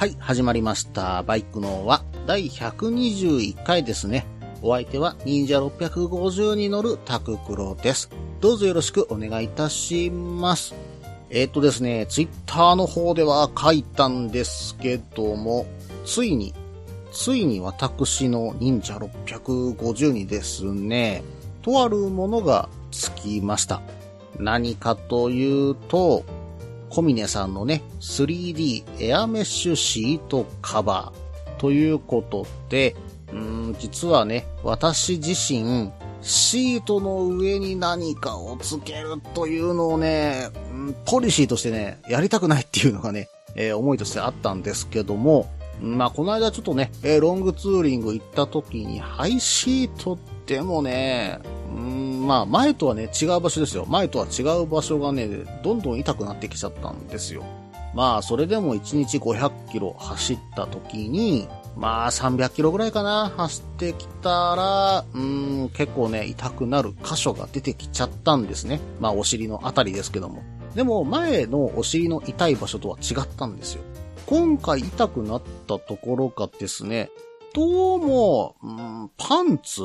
はい、始まりました。バイクのは第121回ですね。お相手は忍者650に乗るタククロです。どうぞよろしくお願いいたします。えっ、とですね、ツイッターの方では書いたんですけども、ついに、ついに私の忍者650にですね、とあるものがつきました。何かというと、コミネさんのね、3D エアメッシュシートカバーということで、うん、実はね、私自身、シートの上に何かをつけるというのをね、ポリシーとしてね、やりたくないっていうのがね、えー思いとしてあったんですけども、まあ、この間ちょっとね、えロングツーリング行った時に、ハイシートでもね、まあ、前とはね、違う場所ですよ。前とは違う場所がね、どんどん痛くなってきちゃったんですよ。まあ、それでも1日500キロ走った時に、まあ、300キロぐらいかな、走ってきたら、うん、結構ね、痛くなる箇所が出てきちゃったんですね。まあ、お尻のあたりですけども。でも、前のお尻の痛い場所とは違ったんですよ。今回痛くなったところがですね、どうも、うんパンツ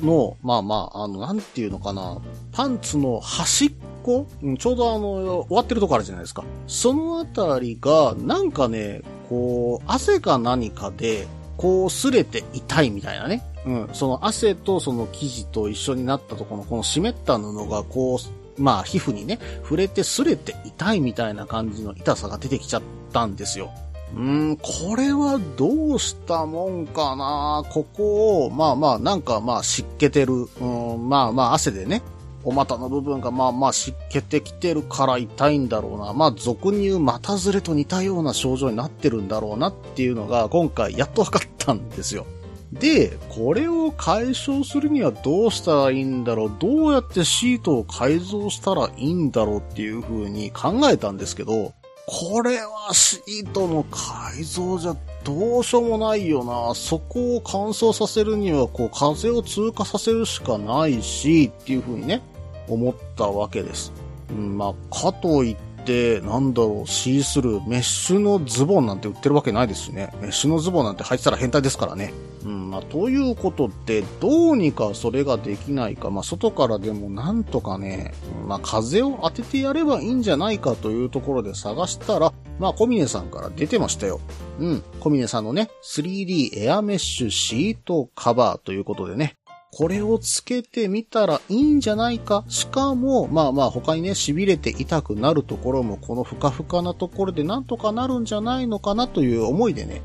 の、まあまあ、あの、なんていうのかな、パンツの端っこ、うんちょうどあの、終わってるとこあるじゃないですか。そのあたりが、なんかね、こう、汗か何かで、こう、擦れて痛いみたいなね。うん、その汗とその生地と一緒になったところの、この湿った布が、こう、まあ、皮膚にね、触れて擦れて痛いみたいな感じの痛さが出てきちゃったんですよ。うん、これはどうしたもんかなここを、まあまあ、なんかまあ湿気てる。うん、まあまあ汗でね、お股の部分がまあまあ湿気てきてるから痛いんだろうな。まあ俗に言う股ずれと似たような症状になってるんだろうなっていうのが今回やっと分かったんですよ。で、これを解消するにはどうしたらいいんだろうどうやってシートを改造したらいいんだろうっていう風に考えたんですけど、これはシートの改造じゃどうしようもないよな。そこを乾燥させるには、こう、風を通過させるしかないし、っていう風にね、思ったわけです。うん、まあ、かといって、なんだろう、シースルー、メッシュのズボンなんて売ってるわけないですしね。メッシュのズボンなんて履いてたら変態ですからね。うん、まあ、ということで、どうにかそれができないか、まあ、外からでもなんとかね、まあ、風を当ててやればいいんじゃないかというところで探したら、まあ、小峰さんから出てましたよ。うん、小峰さんのね、3D エアメッシュシートカバーということでね、これをつけてみたらいいんじゃないか。しかも、まあまあ他にね、痺れて痛くなるところもこのふかふかなところでなんとかなるんじゃないのかなという思いでね、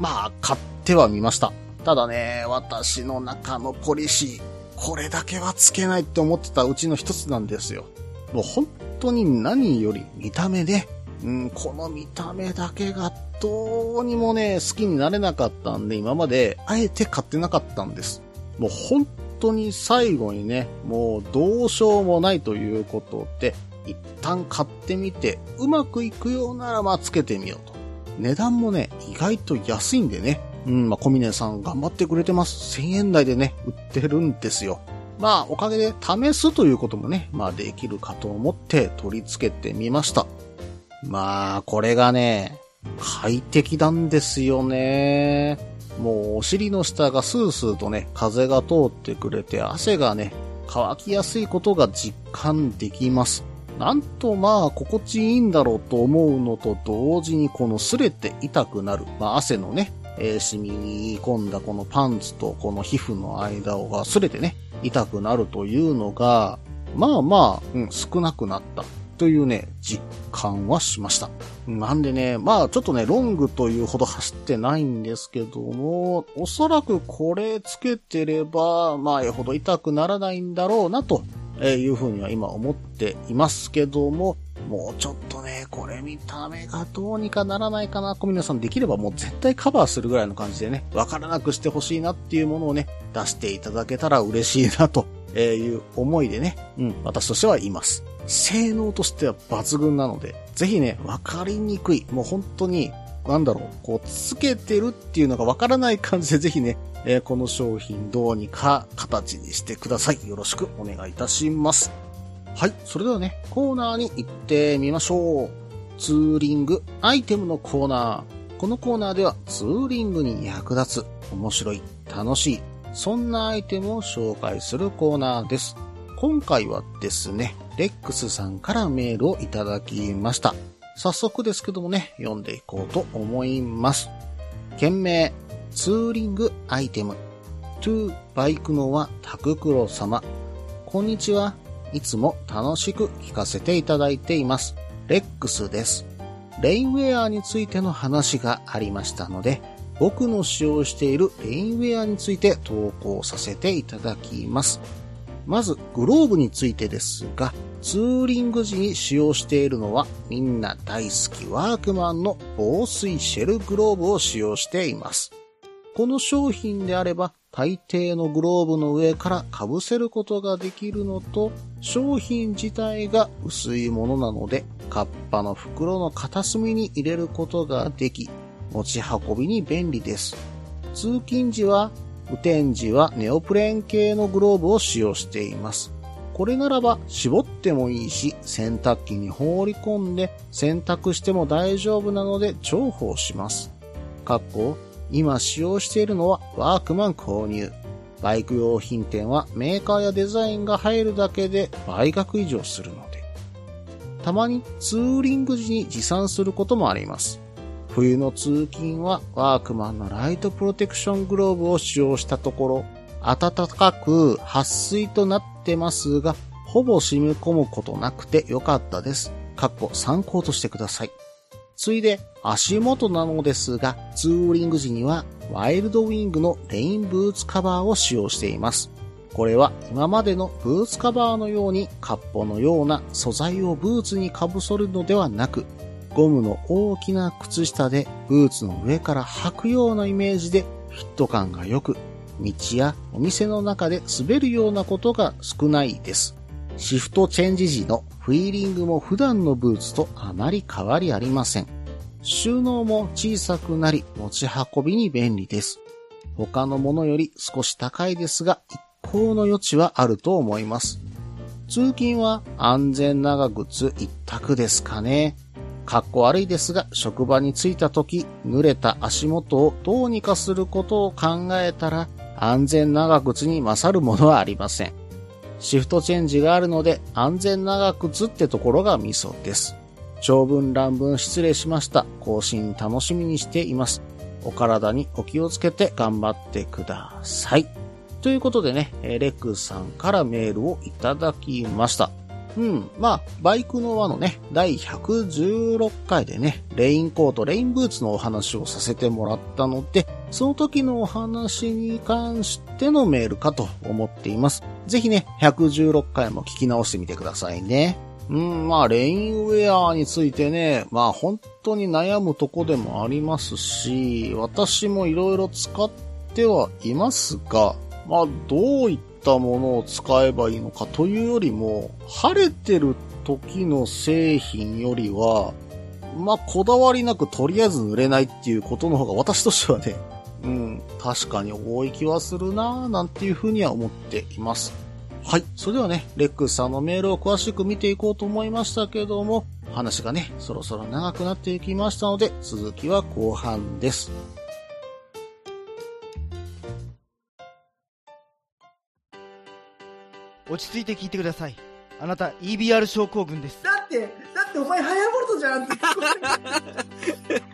まあ買ってはみました。ただね、私の中のポリシー、これだけはつけないって思ってたうちの一つなんですよ。もう本当に何より見た目で、うん、この見た目だけがどうにもね、好きになれなかったんで、今まであえて買ってなかったんです。もう本当に最後にね、もうどうしようもないということで、一旦買ってみて、うまくいくようならまあつけてみようと。値段もね、意外と安いんでね。うん、まあ、小峰さん頑張ってくれてます。1000円台でね、売ってるんですよ。まあ、おかげで試すということもね、まあできるかと思って取り付けてみました。まあ、これがね、快適なんですよね。もうお尻の下がスースーとね、風が通ってくれて汗がね、乾きやすいことが実感できます。なんとまあ心地いいんだろうと思うのと同時にこの擦れて痛くなる、まあ汗のね、えー染み込んだこのパンツとこの皮膚の間をが擦れてね、痛くなるというのが、まあまあ、うん、少なくなったというね、実感はしました。なんでね、まあちょっとね、ロングというほど走ってないんですけども、おそらくこれつけてれば、前ほど痛くならないんだろうなというふうには今思っていますけども、もうちょっとね、これ見た目がどうにかならないかな、小宮さんできればもう絶対カバーするぐらいの感じでね、わからなくしてほしいなっていうものをね、出していただけたら嬉しいなという思いでね、うん、私としてはいます。性能としては抜群なので、ぜひね、わかりにくい、もう本当に、なんだろう、こう、つけてるっていうのがわからない感じでぜひね、えー、この商品どうにか形にしてください。よろしくお願いいたします。はい。それではね、コーナーに行ってみましょう。ツーリングアイテムのコーナー。このコーナーではツーリングに役立つ、面白い、楽しい、そんなアイテムを紹介するコーナーです。今回はですね、レックスさんからメールをいただきました。早速ですけどもね、読んでいこうと思います。件名、ツーリングアイテム。トゥーバイクのはタククロ様。こんにちは。いつも楽しく聞かせていただいています。レックスです。レインウェアについての話がありましたので、僕の使用しているレインウェアについて投稿させていただきます。まず、グローブについてですが、ツーリング時に使用しているのはみんな大好きワークマンの防水シェルグローブを使用しています。この商品であれば大抵のグローブの上から被せることができるのと商品自体が薄いものなのでカッパの袋の片隅に入れることができ持ち運びに便利です。通勤時は雨天時はネオプレーン系のグローブを使用しています。これならば絞ってもいいし、洗濯機に放り込んで洗濯しても大丈夫なので重宝します。かっこ、今使用しているのはワークマン購入。バイク用品店はメーカーやデザインが入るだけで倍額以上するので。たまにツーリング時に持参することもあります。冬の通勤はワークマンのライトプロテクショングローブを使用したところ、暖かく撥水となってますが、ほぼ染み込むことなくてよかったです。かっこ参考としてください。ついで足元なのですが、ツーリング時にはワイルドウィングのレインブーツカバーを使用しています。これは今までのブーツカバーのようにカッポのような素材をブーツにかぶそるのではなく、ゴムの大きな靴下でブーツの上から履くようなイメージでフィット感が良く、道やお店の中で滑るようなことが少ないです。シフトチェンジ時のフィーリングも普段のブーツとあまり変わりありません。収納も小さくなり持ち運びに便利です。他のものより少し高いですが一向の余地はあると思います。通勤は安全長靴一択ですかね。かっこ悪いですが、職場に着いた時、濡れた足元をどうにかすることを考えたら、安全長靴に勝るものはありません。シフトチェンジがあるので、安全長靴ってところがミソです。長文乱文失礼しました。更新楽しみにしています。お体にお気をつけて頑張ってください。ということでね、レックさんからメールをいただきました。うん。まあ、バイクの輪のね、第116回でね、レインコート、レインブーツのお話をさせてもらったので、その時のお話に関してのメールかと思っています。ぜひね、116回も聞き直してみてくださいね。うん、まあ、レインウェアについてね、まあ、本当に悩むとこでもありますし、私も色々使ってはいますが、まあ、どういったったものを使えばいいのかというよりも、晴れてる時の製品よりは、まあ、こだわりなくとりあえず濡れないっていうことの方が私としてはね、うん、確かに多い気はするなぁ、なんていうふうには思っています。はい。それではね、レックスさんのメールを詳しく見ていこうと思いましたけども、話がね、そろそろ長くなっていきましたので、続きは後半です。落ち着いて聞いてください。あなた EBR 症候群です。だって、だってお前ハヤボルトじゃんって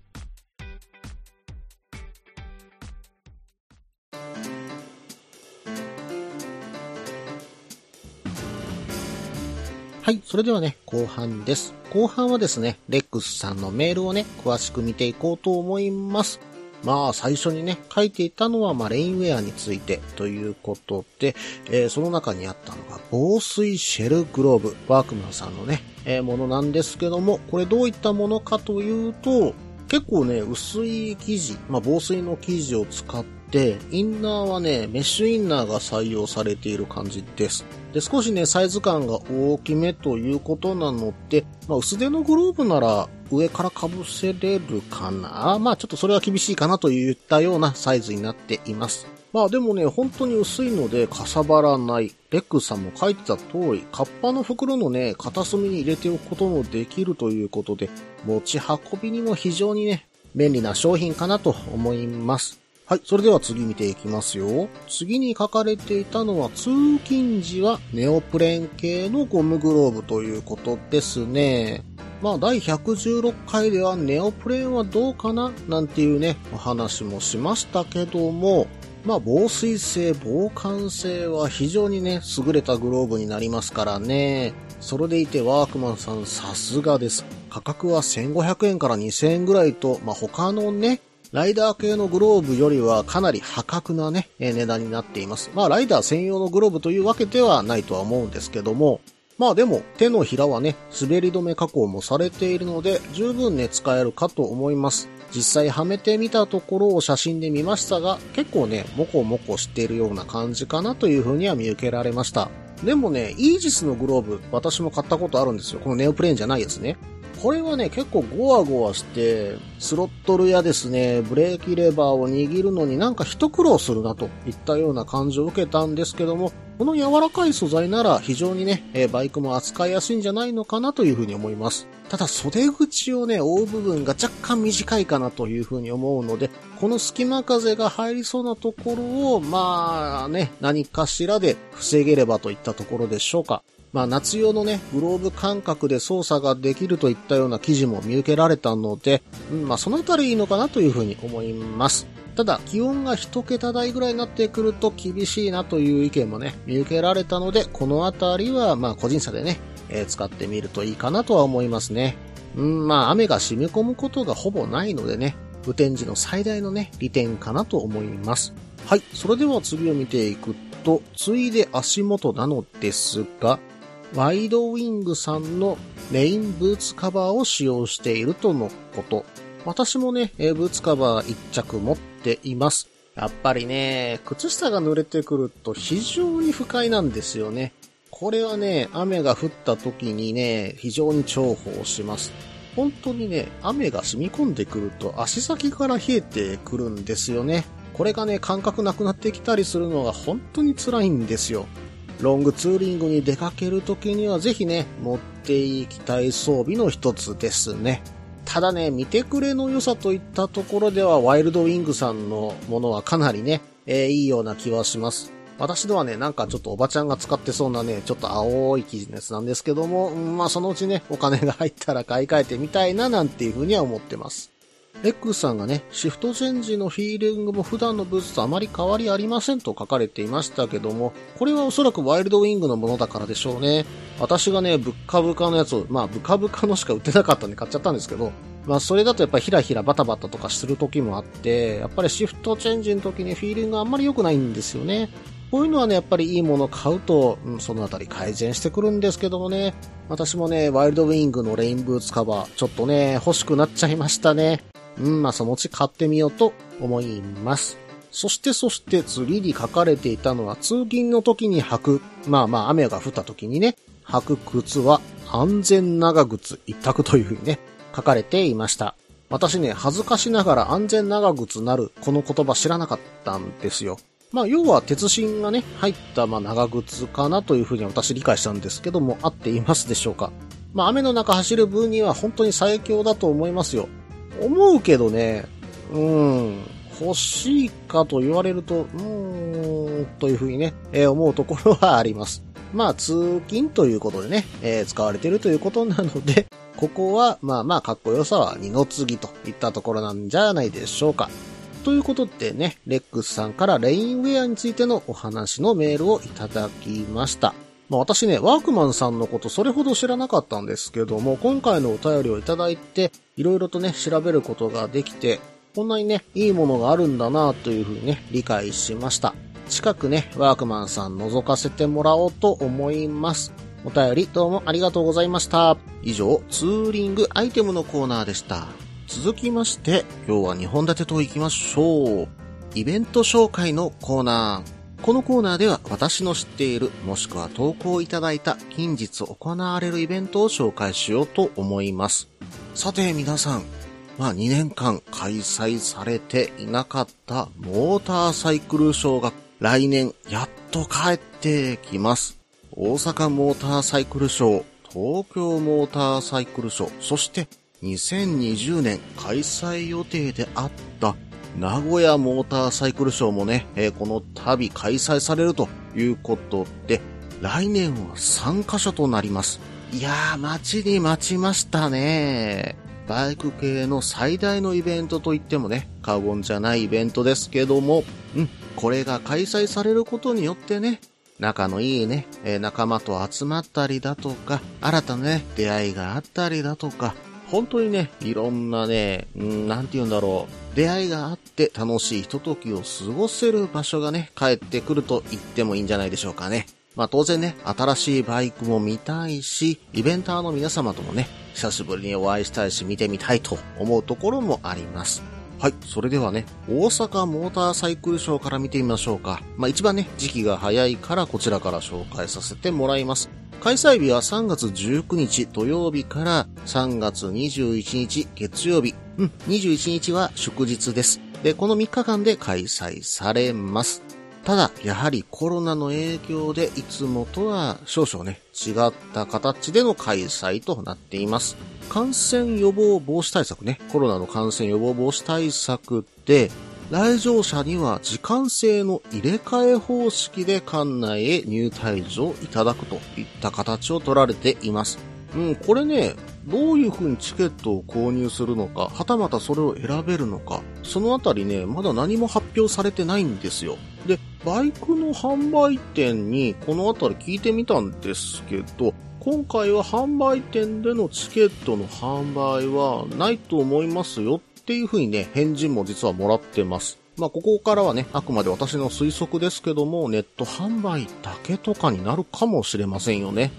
はい、それではね、後半です。後半はですね、レックスさんのメールをね、詳しく見ていこうと思います。まあ、最初にね、書いていたのは、まあ、レインウェアについてということで、えーその中にあったのが、防水シェルグローブ、ワークマンさんのね、えーものなんですけども、これどういったものかというと、結構ね、薄い生地、まあ、防水の生地を使って、インナーはね、メッシュインナーが採用されている感じです。で、少しね、サイズ感が大きめということなので、まあ、薄手のグローブなら上から被せれるかなまあ、ちょっとそれは厳しいかなといったようなサイズになっています。まあでもね、本当に薄いのでかさばらない。レックさんも書いてた通り、カッパの袋のね、片隅に入れておくこともできるということで、持ち運びにも非常にね、便利な商品かなと思います。はい、それでは次見ていきますよ。次に書かれていたのは通勤時はネオプレーン系のゴムグローブということですね。まあ第116回ではネオプレーンはどうかななんていうね、お話もしましたけども、まあ防水性、防寒性は非常にね、優れたグローブになりますからね。それでいてワークマンさんさすがです。価格は1500円から2000円ぐらいと、まあ他のね、ライダー系のグローブよりはかなり破格なね、値段になっています。まあライダー専用のグローブというわけではないとは思うんですけども、まあでも手のひらはね、滑り止め加工もされているので、十分ね、使えるかと思います。実際はめてみたところを写真で見ましたが、結構ね、モコモコしているような感じかなという風には見受けられました。でもね、イージスのグローブ、私も買ったことあるんですよ。このネオプレーンじゃないやつね。これはね、結構ゴワゴワして、スロットルやですね、ブレーキレバーを握るのになんか一苦労するなといったような感じを受けたんですけども、この柔らかい素材なら非常にね、えバイクも扱いやすいんじゃないのかなというふうに思います。ただ袖口をね、覆う部分が若干短いかなというふうに思うので、この隙間風が入りそうなところを、まあね、何かしらで防げればといったところでしょうか。まあ夏用のね、グローブ感覚で操作ができるといったような記事も見受けられたので、うん、まあそのあたりいいのかなというふうに思います。ただ、気温が一桁台ぐらいになってくると厳しいなという意見もね、見受けられたので、このあたりはまあ個人差でね、えー使ってみるといいかなとは思いますね。うん、まあ雨が染み込むことがほぼないのでね、雨天時の最大のね、利点かなと思います。はい、それでは次を見ていくと、ついで足元なのですが、ワイドウィングさんのレインブーツカバーを使用しているとのこと。私もね、ブーツカバー一着持っています。やっぱりね、靴下が濡れてくると非常に不快なんですよね。これはね、雨が降った時にね、非常に重宝します。本当にね、雨が染み込んでくると足先から冷えてくるんですよね。これがね、感覚なくなってきたりするのが本当に辛いんですよ。ロングツーリングに出かけるときにはぜひね、持っていきたい装備の一つですね。ただね、見てくれの良さといったところでは、ワイルドウィングさんのものはかなりね、えーいいような気はします。私のはね、なんかちょっとおばちゃんが使ってそうなね、ちょっと青い生地のやつなんですけども、まあそのうちね、お金が入ったら買い替えてみたいななんていうふうには思ってます。レックスさんがね、シフトチェンジのフィーリングも普段のブーツとあまり変わりありませんと書かれていましたけども、これはおそらくワイルドウィングのものだからでしょうね。私がね、ブッカブカのやつを、まあ、ブカブカのしか売ってなかったんで買っちゃったんですけど、まあ、それだとやっぱりヒラヒラバタバタとかする時もあって、やっぱりシフトチェンジの時にフィーリングあんまり良くないんですよね。こういうのはね、やっぱりいいものを買うと、うん、そのあたり改善してくるんですけどもね、私もね、ワイルドウィングのレインブーツカバー、ちょっとね、欲しくなっちゃいましたね。うん、まあそのうち買ってみようと思います。そしてそして次に書かれていたのは通勤の時に履く、まあまあ雨が降った時にね、履く靴は安全長靴一択というふうにね、書かれていました。私ね、恥ずかしながら安全長靴なるこの言葉知らなかったんですよ。まあ、要は鉄芯がね、入った、まあ、長靴かなというふうに私理解したんですけども、合っていますでしょうかまあ、雨の中走る分には本当に最強だと思いますよ。思うけどね、うん、欲しいかと言われると、うーん、というふうにね、えー思うところはあります。まあ、通勤ということでね、えー使われてるということなので、ここは、まあまあ、かっこよさは二の次といったところなんじゃないでしょうか。ということでね、レックスさんからレインウェアについてのお話のメールをいただきました。まあ私ね、ワークマンさんのことそれほど知らなかったんですけども、今回のお便りをいただいて、いろいろとね、調べることができて、こんなにね、いいものがあるんだなというふうにね、理解しました。近くね、ワークマンさん覗かせてもらおうと思います。お便りどうもありがとうございました。以上、ツーリングアイテムのコーナーでした。続きまして、今日は2本立てと行きましょう。イベント紹介のコーナー。このコーナーでは私の知っている、もしくは投稿いただいた近日行われるイベントを紹介しようと思います。さて皆さん、まあ2年間開催されていなかったモーターサイクルショーが来年やっと帰ってきます。大阪モーターサイクルショー、東京モーターサイクルショー、そして2020年開催予定であった名古屋モーターサイクルショーもね、えーこの度開催されるということで、来年は3カ所となります。いやー、待ちに待ちましたね。バイク系の最大のイベントといってもね、過言じゃないイベントですけども、うん、これが開催されることによってね、仲のいいね、えー仲間と集まったりだとか、新たなね、出会いがあったりだとか、本当にね、いろんなね、うん、なんて言うんだろう、出会いがあって楽しいひとときを過ごせる場所がね、帰ってくると言ってもいいんじゃないでしょうかね。まあ当然ね、新しいバイクも見たいし、イベンターの皆様ともね、久しぶりにお会いしたいし見てみたいと思うところもあります。はい。それではね、大阪モーターサイクルショーから見てみましょうか。まあ一番ね、時期が早いからこちらから紹介させてもらいます。開催日は3月19日土曜日から3月21日月曜日。うん、21日は祝日です。で、この3日間で開催されます。ただ、やはりコロナの影響でいつもとは少々ね、違った形での開催となっています。感染予防防止対策ね、コロナの感染予防防止対策で、来場者には時間制の入れ替え方式で館内へ入退場いただくといった形を取られています。うん、これね、どういう風にチケットを購入するのか、はたまたそれを選べるのか、そのあたりね、まだ何も発表されてないんですよ。で、バイクの販売店にこのあたり聞いてみたんですけど、今回は販売店でのチケットの販売はないと思いますよっていう風にね、返事も実はもらってます。まあ、ここからはね、あくまで私の推測ですけども、ネット販売だけとかになるかもしれませんよね。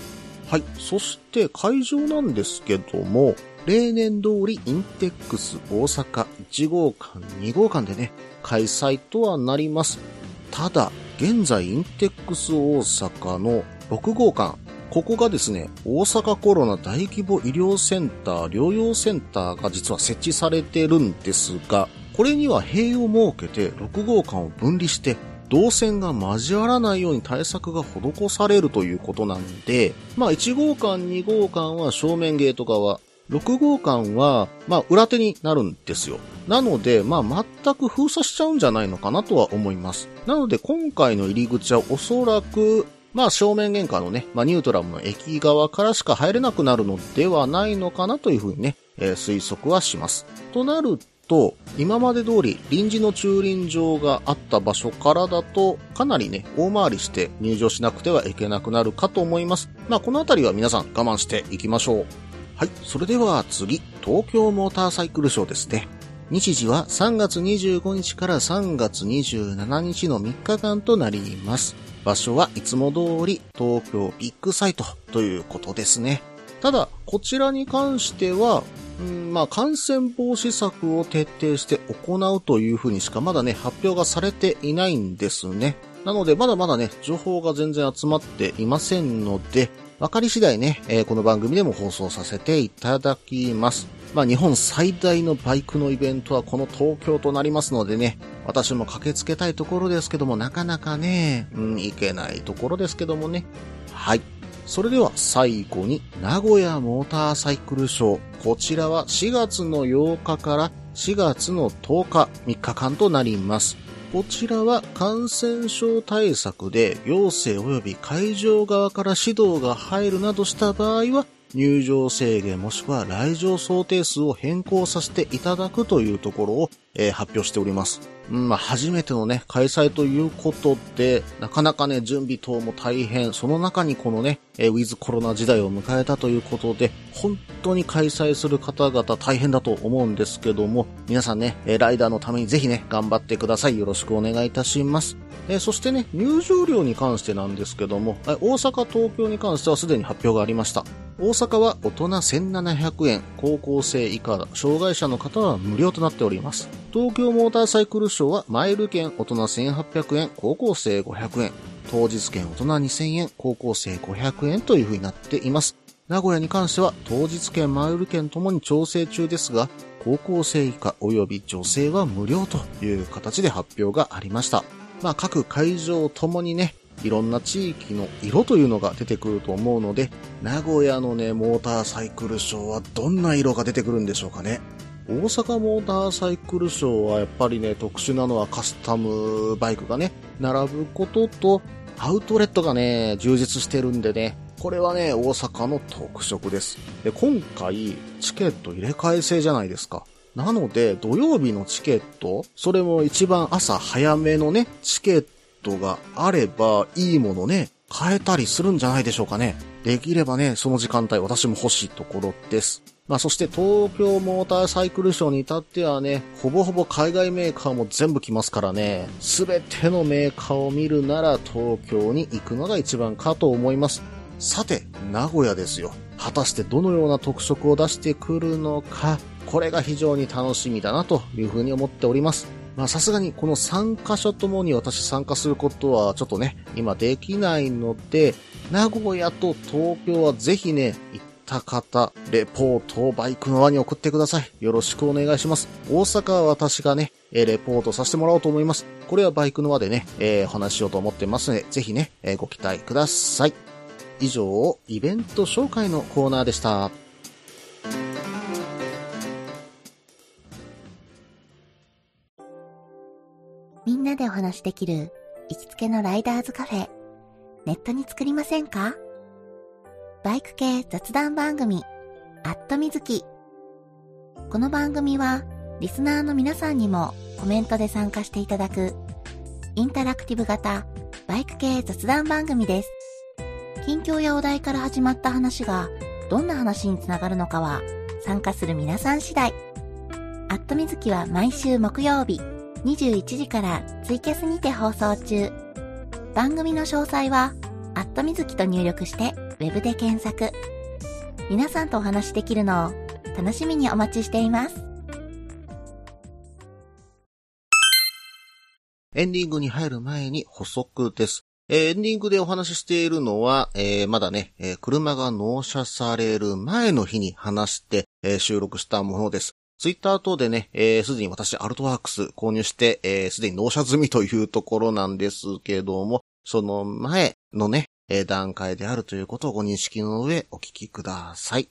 はい。そして会場なんですけども、例年通りインテックス大阪1号館2号館でね、開催とはなります。ただ、現在インテックス大阪の6号館、ここがですね、大阪コロナ大規模医療センター、療養センターが実は設置されてるんですが、これには塀を設けて6号館を分離して、動線が交わらないように対策が施されるということなんで、まあ1号館、2号館は正面ゲート側、6号館は、まあ裏手になるんですよ。なので、まあ全く封鎖しちゃうんじゃないのかなとは思います。なので今回の入り口はおそらく、まあ正面玄関のね、まあニュートラムの駅側からしか入れなくなるのではないのかなというふうにね、えー推測はします。となると、今まで通り臨時の駐輪場があった場所からだと、かなりね、大回りして入場しなくてはいけなくなるかと思います。まあこのあたりは皆さん我慢していきましょう。はい、それでは次、東京モーターサイクルショーですね。日時は3月25日から3月27日の3日間となります。場所はいつも通り東京ビッグサイトということですね。ただ、こちらに関しては、うんまあ、感染防止策を徹底して行うというふうにしかまだね、発表がされていないんですね。なので、まだまだね、情報が全然集まっていませんので、わかり次第ね、えーこの番組でも放送させていただきます。まあ、日本最大のバイクのイベントはこの東京となりますのでね、私も駆けつけたいところですけども、なかなかね、うん、行けないところですけどもね。はい。それでは最後に名古屋モーターサイクルショー。こちらは4月の8日から4月の10日3日間となります。こちらは感染症対策で行政及び会場側から指導が入るなどした場合は入場制限もしくは来場想定数を変更させていただくというところを、えー発表しております。うん、まあ、初めてのね、開催ということで、なかなかね、準備等も大変、その中にこのね、えーウィズコロナ時代を迎えたということで、本当に開催する方々大変だと思うんですけども、皆さんね、えーライダーのためにぜひね、頑張ってください。よろしくお願いいたします。えーそしてね、入場料に関してなんですけども、大阪、東京に関してはすでに発表がありました。大阪は大人1700円、高校生以下、障害者の方は無料となっております。東京モーターサイクルショーはマイル券大人1800円、高校生500円、当日券大人2000円、高校生500円という風になっています。名古屋に関しては当日券、マイル券ともに調整中ですが、高校生以下及び女性は無料という形で発表がありました。まあ各会場ともにね、いろんな地域の色というのが出てくると思うので、名古屋のね、モーターサイクルショーはどんな色が出てくるんでしょうかね。大阪モーターサイクルショーはやっぱりね、特殊なのはカスタムバイクがね、並ぶことと、アウトレットがね、充実してるんでね、これはね、大阪の特色です。で、今回、チケット入れ替え制じゃないですか。なので、土曜日のチケット、それも一番朝早めのね、チケットがあれば、いいものね、変えたりするんじゃないでしょうかね。できればね、その時間帯私も欲しいところです。まあそして東京モーターサイクルショーに至ってはね、ほぼほぼ海外メーカーも全部来ますからね、すべてのメーカーを見るなら東京に行くのが一番かと思います。さて、名古屋ですよ。果たしてどのような特色を出してくるのか、これが非常に楽しみだなというふうに思っております。まあさすがにこの3カ所ともに私参加することはちょっとね、今できないので、名古屋と東京はぜひね、行った方、レポートをバイクの輪に送ってください。よろしくお願いします。大阪は私がね、えレポートさせてもらおうと思います。これはバイクの輪でね、えー話しようと思ってますので、ぜひね、えーご期待ください。以上、イベント紹介のコーナーでした。みんなでお話しできる行きつけのライダーズカフェ、ネットに作りませんか？バイク系雑談番組、アットみずき。この番組は、リスナーの皆さんにもコメントで参加していただく、インタラクティブ型バイク系雑談番組です。近況やお題から始まった話が、どんな話につながるのかは、参加する皆さん次第。アットみずきは毎週木曜日、21時からツイキャスにて放送中。番組の詳細は、アットみずきと入力して、ウェブで検索。皆さんとお話しできるのを楽しみにお待ちしています。エンディングに入る前に補足です。えーエンディングでお話ししているのは、えーまだね、えー車が納車される前の日に話して、えー収録したものです。ツイッター等でね、えーすでに私、アルトワークス購入して、えーすでに納車済みというところなんですけども、その前のね、えー段階であるということをご認識の上お聞きください。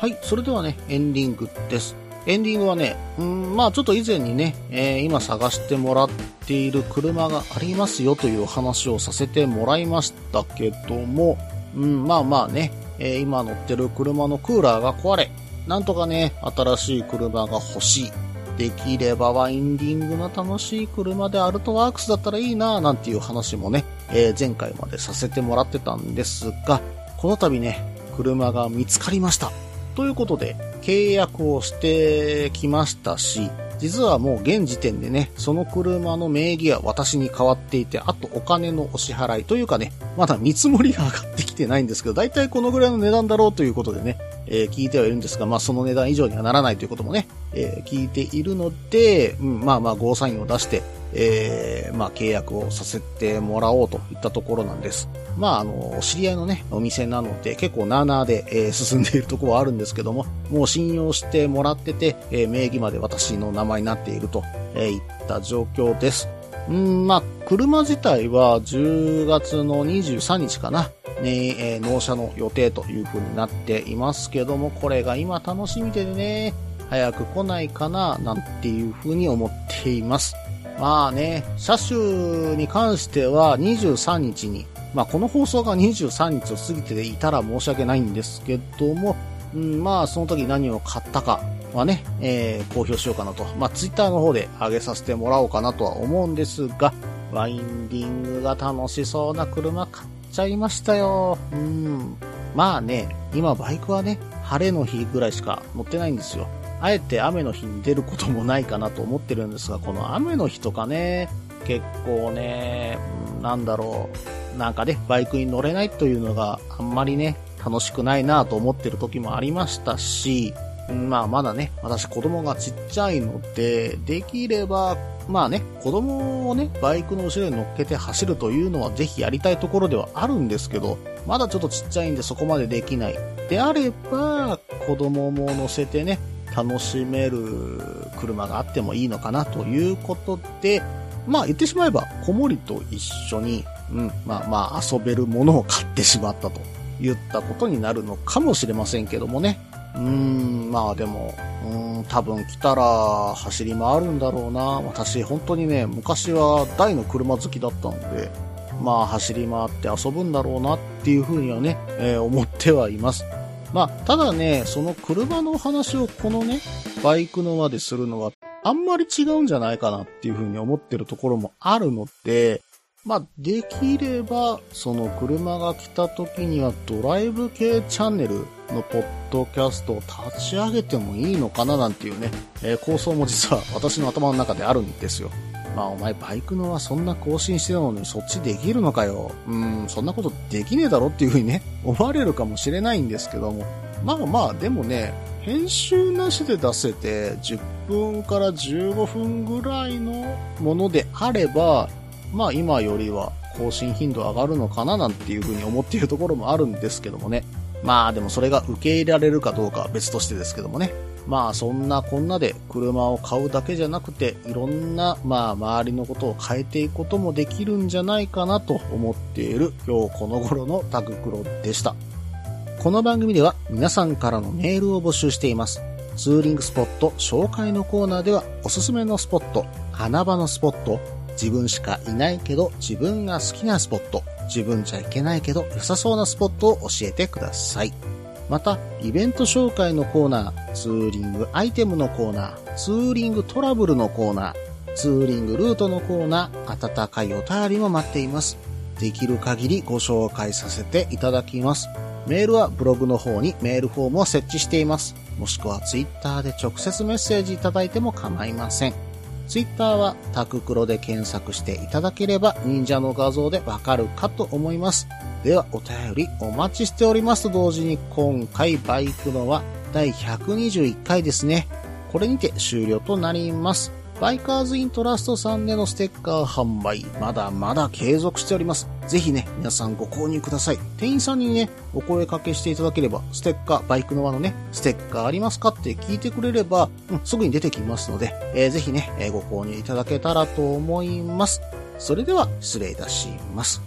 はい、それではね、エンディングです。エンディングはね、うん、まあちょっと以前にね、えー今探してもらっている車がありますよという話をさせてもらいましたけども、うん、まあまあね、えー今乗ってる車のクーラーが壊れ、なんとかね、新しい車が欲しい。できればワインディングの楽しい車でアルトワークスだったらいいなぁなんていう話もね、えー前回までさせてもらってたんですが、この度ね、車が見つかりました。ということで、契約をしてきましたし、実はもう現時点でね、その車の名義は私に変わっていて、あとお金のお支払いというかね、まだ見積もりが上がってきてないんですけど、だいたいこのぐらいの値段だろうということでね、えー聞いてはいるんですが、まあその値段以上にはならないということもね、えー聞いているので、うん、まあまあゴーサインを出して、えーまあ契約をさせてもらおうといったところなんです。まああの、知り合いのね、お店なので結構なーなーで、えー進んでいるところはあるんですけども、もう信用してもらってて、えー名義まで私の名前になっていると、えいった状況です。うん、まあ、車自体は10月の23日かな、ね、えー納車の予定という風になっていますけども、これが今楽しみでね、早く来ないかな、なんていう風に思っています。まあね、車種に関しては23日に、まあこの放送が23日を過ぎていたら申し訳ないんですけども、うん、まあその時何を買ったかはね、えー、公表しようかなと。まあツイッターの方で上げさせてもらおうかなとは思うんですが、ワインディングが楽しそうな車買っちゃいましたよ。うん。まあね、今バイクはね、晴れの日ぐらいしか乗ってないんですよ。あえて雨の日に出ることもないかなと思ってるんですが、この雨の日とかね、結構ね、なんだろう、なんかね、バイクに乗れないというのがあんまりね、楽しくないなと思ってる時もありましたし、まあまだね、私子供がちっちゃいので、できれば、まあね、子供をね、バイクの後ろに乗っけて走るというのはぜひやりたいところではあるんですけど、まだちょっとちっちゃいんでそこまでできない。であれば、子供も乗せてね、楽しめる車があってもいいのかなということで、まあ言ってしまえば、子守と一緒に、うん、まあまあ遊べるものを買ってしまったと言ったことになるのかもしれませんけどもね。うーん、まあでも、うん、多分来たら走り回るんだろうな。私本当にね、昔は大の車好きだったので、まあ走り回って遊ぶんだろうなっていうふうにはね、えー思ってはいます。まあ、ただね、その車の話をこのね、バイクの輪でするのは、あんまり違うんじゃないかなっていうふうに思ってるところもあるので、まあ、できれば、その車が来た時にはドライブ系チャンネルのポッドキャストを立ち上げてもいいのかななんていうね、えー構想も実は私の頭の中であるんですよ。まあお前バイクのはそんな更新してるのにそっちできるのかよ。うん、そんなことできねえだろっていうふうにね、思われるかもしれないんですけども。まあまあ、でもね、編集なしで出せて10分から15分ぐらいのものであれば、まあ今よりは更新頻度上がるのかななんていうふうに思っているところもあるんですけどもね。まあでもそれが受け入れられるかどうかは別としてですけどもね。まあそんなこんなで車を買うだけじゃなくていろんなまあ周りのことを変えていくこともできるんじゃないかなと思っている今日この頃のタククロでした。この番組では皆さんからのメールを募集しています。ツーリングスポット紹介のコーナーではおすすめのスポット、穴場のスポット、自分しかいないけど自分が好きなスポット、自分じゃいけないけど良さそうなスポットを教えてください。また、イベント紹介のコーナー、ツーリングアイテムのコーナー、ツーリングトラブルのコーナー、ツーリングルートのコーナー、温かいお便りも待っています。できる限りご紹介させていただきます。メールはブログの方にメールフォームを設置しています。もしくはツイッターで直接メッセージいただいても構いません。ツイッターはタククロで検索していただければ忍者の画像でわかるかと思います。ではお便りお待ちしておりますと同時に今回バイクのは第121回ですね。これにて終了となります。バイカーズイントラストさんでのステッカー販売、まだまだ継続しております。ぜひね、皆さんご購入ください。店員さんにね、お声掛けしていただければ、ステッカー、バイクの輪のね、ステッカーありますかって聞いてくれれば、うん、すぐに出てきますので、えーぜひね、えーご購入いただけたらと思います。それでは、失礼いたします。